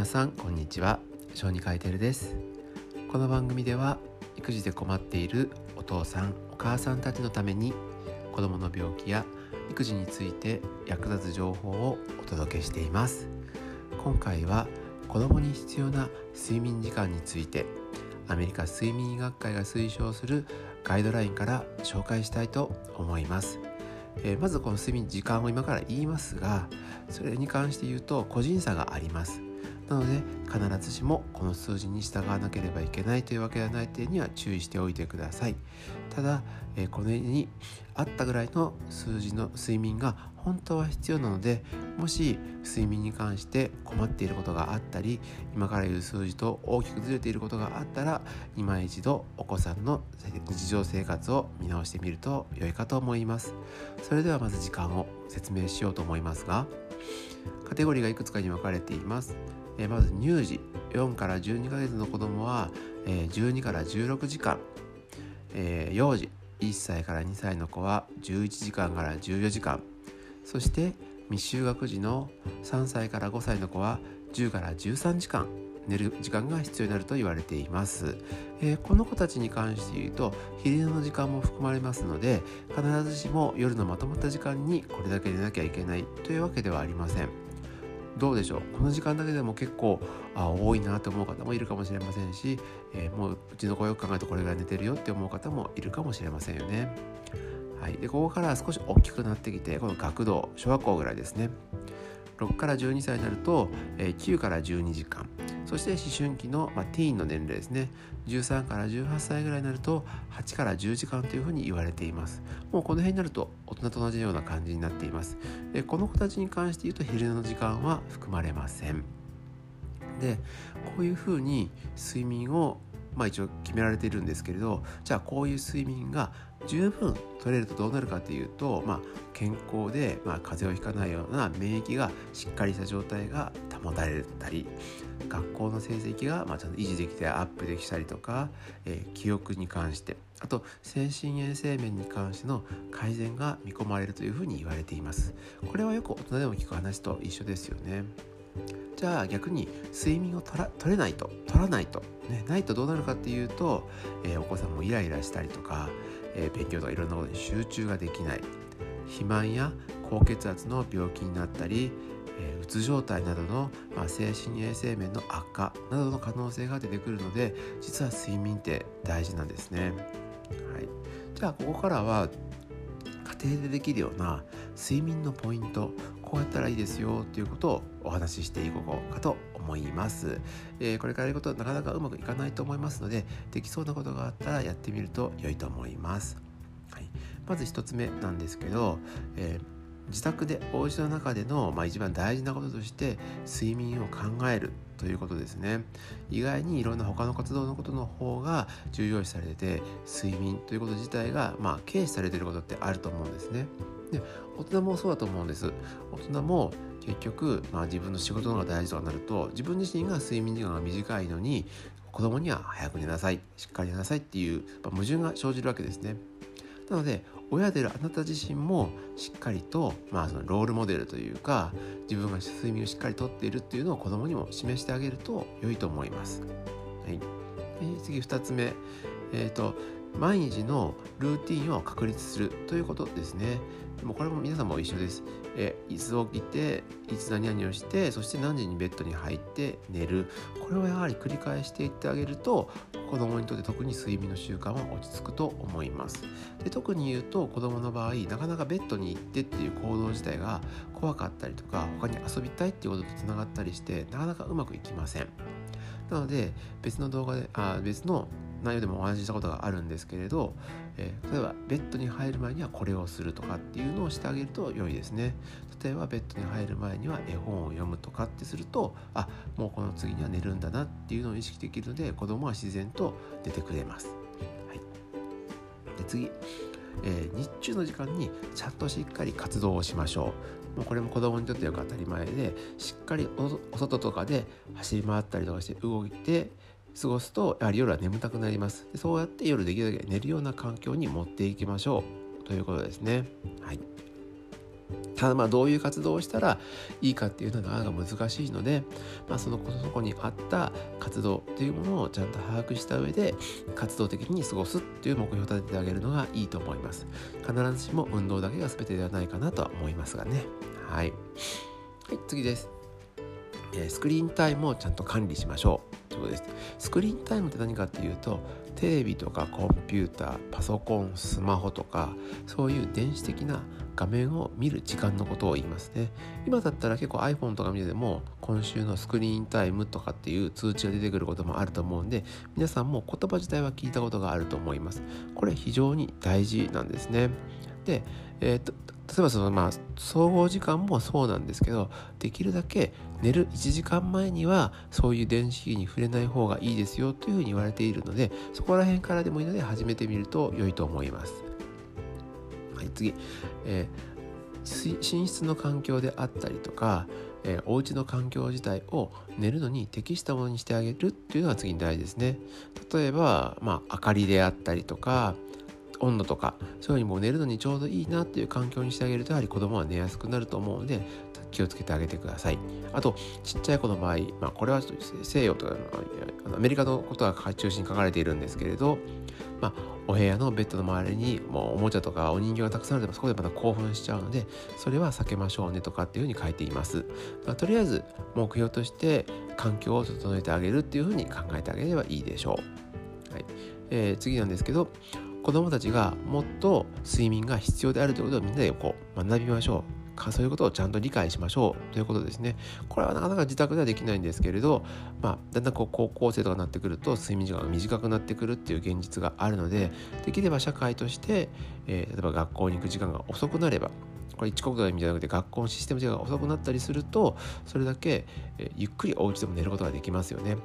皆さんこんにちは。小児科医テルです。この番組では育児で困っているお父さんお母さんたちのために子どもの病気や育児について役立つ情報をお届けしています。今回は子どもに必要な睡眠時間についてアメリカ睡眠医学会が推奨するガイドラインから紹介したいと思います。えー、まずこの睡眠時間を今から言いますがそれに関して言うと個人差があります。なので必ずしもこの数字に従わなければいけないというわけではない点には注意しておいてください。ただ、え、このようにあったぐらいの数字の睡眠が本当は必要なのでもし睡眠に関して困っていることがあったり今から言う数字と大きくずれていることがあったら今一度お子さんの日常生活を見直してみると良いかと思います。それではまず時間を説明しようと思いますがカテゴリーがいくつかに分かれています。えまず乳児4から12ヶ月の子供は、え12から16時間、え幼児1歳から2歳の子は11時間から14時間。そして未就学児の3歳から5歳の子は10から13時間。寝る時間が必要になると言われています、えー、この子たちに関して言うと昼寝の時間も含まれますので必ずしも夜のまとまった時間にこれだけ寝なきゃいけないというわけではありません。どうでしょう？この時間だけでも結構あ多いなと思う方もいるかもしれませんし、えー、もううちの子よく考えるとこれぐらい寝てるよって思う方もいるかもしれませんよね。はい、でここから少し大きくなってきてこの学童小学校ぐらいですね。6から12歳になると、えー、9から12時間。そして思春期の、まあ、ティーンの年齢ですね。13から18歳ぐらいになると8から10時間というふうに言われています。もうこの辺になると大人と同じような感じになっています。でこの子たちに関して言うと昼寝の時間は含まれません。でこういうふうに睡眠をまあ一応決められているんですけれどじゃあこういう睡眠が十分取れるとどうなるかというと、まあ、健康で、まあ、風邪をひかないような免疫がしっかりした状態が保たれたり学校の成績がまあちゃんと維持できてアップできたりとか、えー、記憶に関してあと精神衛生面に関しての改善が見込まれるというふうに言われています。これはよく大人でも聞く話と一緒ですよね。じゃあ逆に睡眠を取ら取れないと取らないと、ね、ないとどうなるかっていうと、えー、お子さんもイライラしたりとか、え、勉強とかいろんなことに集中ができない肥満や高血圧の病気になったり、え、うつ状態などの、ま、精神衛生面の悪化などの可能性が出てくるので実は睡眠って大事なんですね。はい、じゃあここからは家庭でできるような睡眠のポイントこうやったらいいですよということをお話ししていこうかと思います、えー、これからやることなかなかうまくいかないと思いますのでできそうなことがあったらやってみると良いと思います、はい、まず1つ目なんですけど、えー自宅でお家の中での、まあ、一番大事なこととして睡眠を考えるということですね。意外にいろんな他の活動のことの方が重要視されてて睡眠ということ自体が、まあ、軽視されてることってあると思うんですね。で大人もそうだと思うんです。大人も結局、まあ、自分の仕事の方が大事となると自分自身が睡眠時間が短いのに子供には早く寝なさいしっかり寝なさいっていう、矛盾が生じるわけですね。なので親であるあなた自身もしっかりと、まあ、そのロールモデルというか自分が睡眠をしっかりとっているっていうのを子供にも示してあげると良いと思います。はい、次2つ目、えーと毎日のルーティンを確立するということですね。もこれも皆さんも一緒です。えいつ起きて、いつ何々をして、そして何時にベッドに入って寝る。これをやはり繰り返していってあげると、子供にとって特に睡眠の習慣は落ち着くと思います。で特に言うと子供の場合、なかなかベッドに行ってっていう行動自体が怖かったりとか、他に遊びたいっていうこととつながったりして、なかなかうまくいきません。なので別の動画であ別の内容でもお話ししたことがあるんですけれど、えー、例えばベッドに入る前にはこれをするとかっていうのをしてあげると良いですね。例えばベッドに入る前には絵本を読むとかってするとあもうこの次には寝るんだなっていうのを意識できるので子供は自然と出てくれます、はい、で次。えー、日中の時間にちゃんとしっかり活動をしましょう。もうこれも子供にとってよく当たり前でしっかりお外とかで走り回ったりとかして動いて過ごすとやはり夜は眠たくなります。でそうやって夜できるだけ寝るような環境に持っていきましょう。ということですね。はい。ただまあどういう活動をしたらいいかっていうのはなかなか難しいので、まあ、そのそこに合った活動っていうものをちゃんと把握した上で活動的に過ごすっていう目標を立ててあげるのがいいと思います。必ずしも運動だけが全てではないかなとは思いますがね。はい、はい、次です。えスクリーンタイムをちゃんと管理しましょう。ということです。スクリーンタイムって何かっていうとテレビとかコンピューターパソコンスマホとかそういう電子的な画面を見る時間のことを言いますね。今だったら結構 iPhone とか見てても今週のスクリーンタイムとかっていう通知が出てくることもあると思うんで皆さんも言葉自体は聞いたことがあると思います。これ非常に大事なんですね。で、えー、例えばそのまあ総合時間もそうなんですけどできるだけ寝る1時間前にはそういう電子機器に触れない方がいいですよというふうに言われているのでそこら辺からでもいいので始めてみると良いと思います。はい、次、えー、寝室の環境であったりとか、えー、お家の環境自体を寝るのに適したものにしてあげるっていうのが次に大事ですね。例えば、まあ、明かりであったりとか温度とかそういうふうにもう寝るのにちょうどいいなっていう環境にしてあげるとやはり子供は寝やすくなると思うので気をつけてあげてください。あとちっちゃい子の場合、まあ、これは西洋とかアメリカのことが中心に書かれているんですけれど、まあ、お部屋のベッドの周りにもうおもちゃとかお人形がたくさんあるとそこでまた興奮しちゃうのでそれは避けましょうねとかっていうふうに書いています、とりあえず目標として環境を整えてあげるっていうふうに考えてあげればいいでしょう、はい。えー、次なんですけど子どもたちがもっと睡眠が必要であるということをみんなでこう学びましょうそういうことをちゃんと理解しましょうということですね。これはなかなか自宅ではできないんですけれど、まあ、だんだんこう高校生とかになってくると睡眠時間が短くなってくるっていう現実があるのでできれば社会として、えー、例えば学校に行く時間が遅くなればこれ一国道意味じゃなくて学校のシステム時間が遅くなったりするとそれだけ、えー、ゆっくりお家でも寝ることができますよね。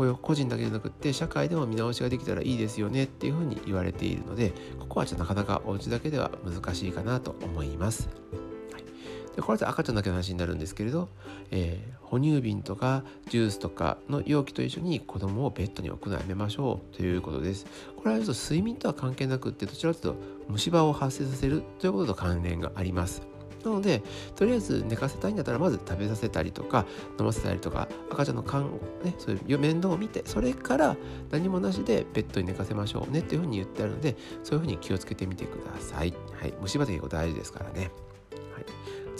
こういう個人だけじゃなくって社会でも見直しができたらいいですよねっていうふうに言われているのでここはちょっとなかなかお家だけでは難しいかなと思います。でこれは赤ちゃんだけの話になるんですけれど、えー、哺乳瓶とかジュースとかの容器と一緒に子供をベッドに置くのやめましょうということです。これはちょっと睡眠とは関係なくってどちらかというと虫歯を発生させるということと関連があります。なのでとりあえず寝かせたいんだったらまず食べさせたりとか飲ませたりとか赤ちゃんの勘、ね、そういう面倒を見てそれから何もなしでベッドに寝かせましょうねっていうふうに言ってあるのでそういうふうに気をつけてみてください。はい、虫歯って結構大事ですからね。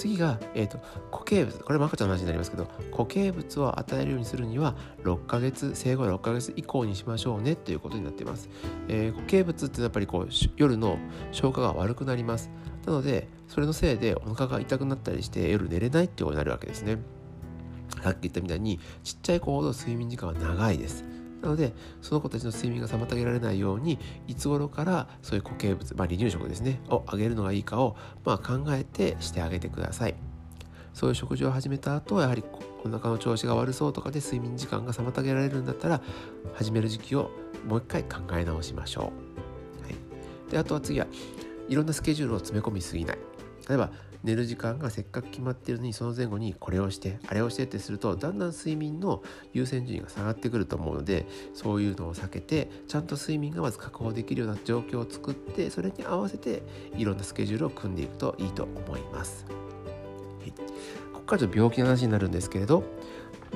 次が、えーと、固形物。これも赤ちゃんの話になりますけど固形物を与えるようにするには6ヶ月生後6ヶ月以降にしましょうねということになっています、えー、固形物ってやっぱりこう夜の消化が悪くなります。なのでそれのせいでお腹が痛くなったりして夜寝れないってことになるわけですね。さっき言ったみたいにちっちゃい子ほど睡眠時間は長いです。なのでその子たちの睡眠が妨げられないようにいつ頃からそういう固形物、まあ、離乳食ですねをあげるのがいいかを、まあ、考えてしてあげてください。そういう食事を始めた後やはりお腹の調子が悪そうとかで睡眠時間が妨げられるんだったら始める時期をもう一回考え直しましょう、はい、であとは次はいろんなスケジュールを詰め込みすぎない例えば寝る時間がせっかく決まっているのにその前後にこれをしてあれをしてってするとだんだん睡眠の優先順位が下がってくると思うのでそういうのを避けてちゃんと睡眠がまず確保できるような状況を作ってそれに合わせていろんなスケジュールを組んでいくといいと思います。はい、ここからちょっと病気の話になるんですけれど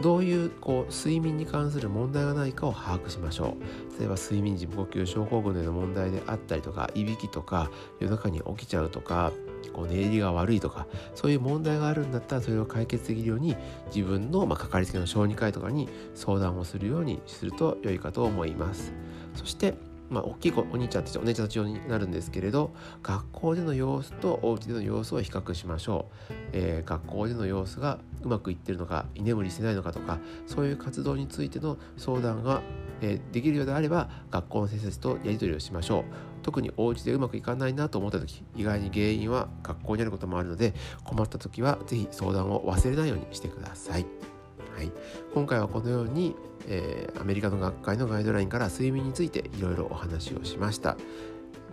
どういうこう睡眠に関する問題がないかを把握しましょう。例えば睡眠時無呼吸症候群での問題であったりとかいびきとか夜中に起きちゃうとかこう寝入りが悪いとかそういう問題があるんだったらそれを解決できるように自分の、まあ、かかりつけの小児科医とかに相談をするようにすると良いかと思います。そしてまあ、大きい子お兄ちゃんたちお姉ちゃんたちになるんですけれど学校での様子とお家での様子を比較しましょう、えー、学校での様子がうまくいってるのか居眠りしてないのかとかそういう活動についての相談が、えー、できるようであれば学校の先生とやり取りをしましょう特にお家でうまくいかないなと思った時意外に原因は学校にあることもあるので困った時は是非相談を忘れないようにしてください。はい、今回はこのように、えー、アメリカの学会のガイドラインから睡眠についていろいろお話をしました。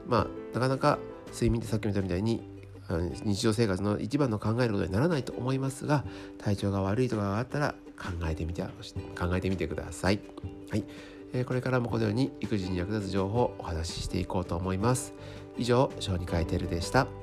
まあなかなか睡眠ってさっきも言ったみたいに日常生活の一番の考えることにならないと思いますが体調が悪いとかがあったら考えてみて考えてみてください。はい、えー、これからもこのように育児に役立つ情報をお話ししていこうと思います。以上小児科医テルでした。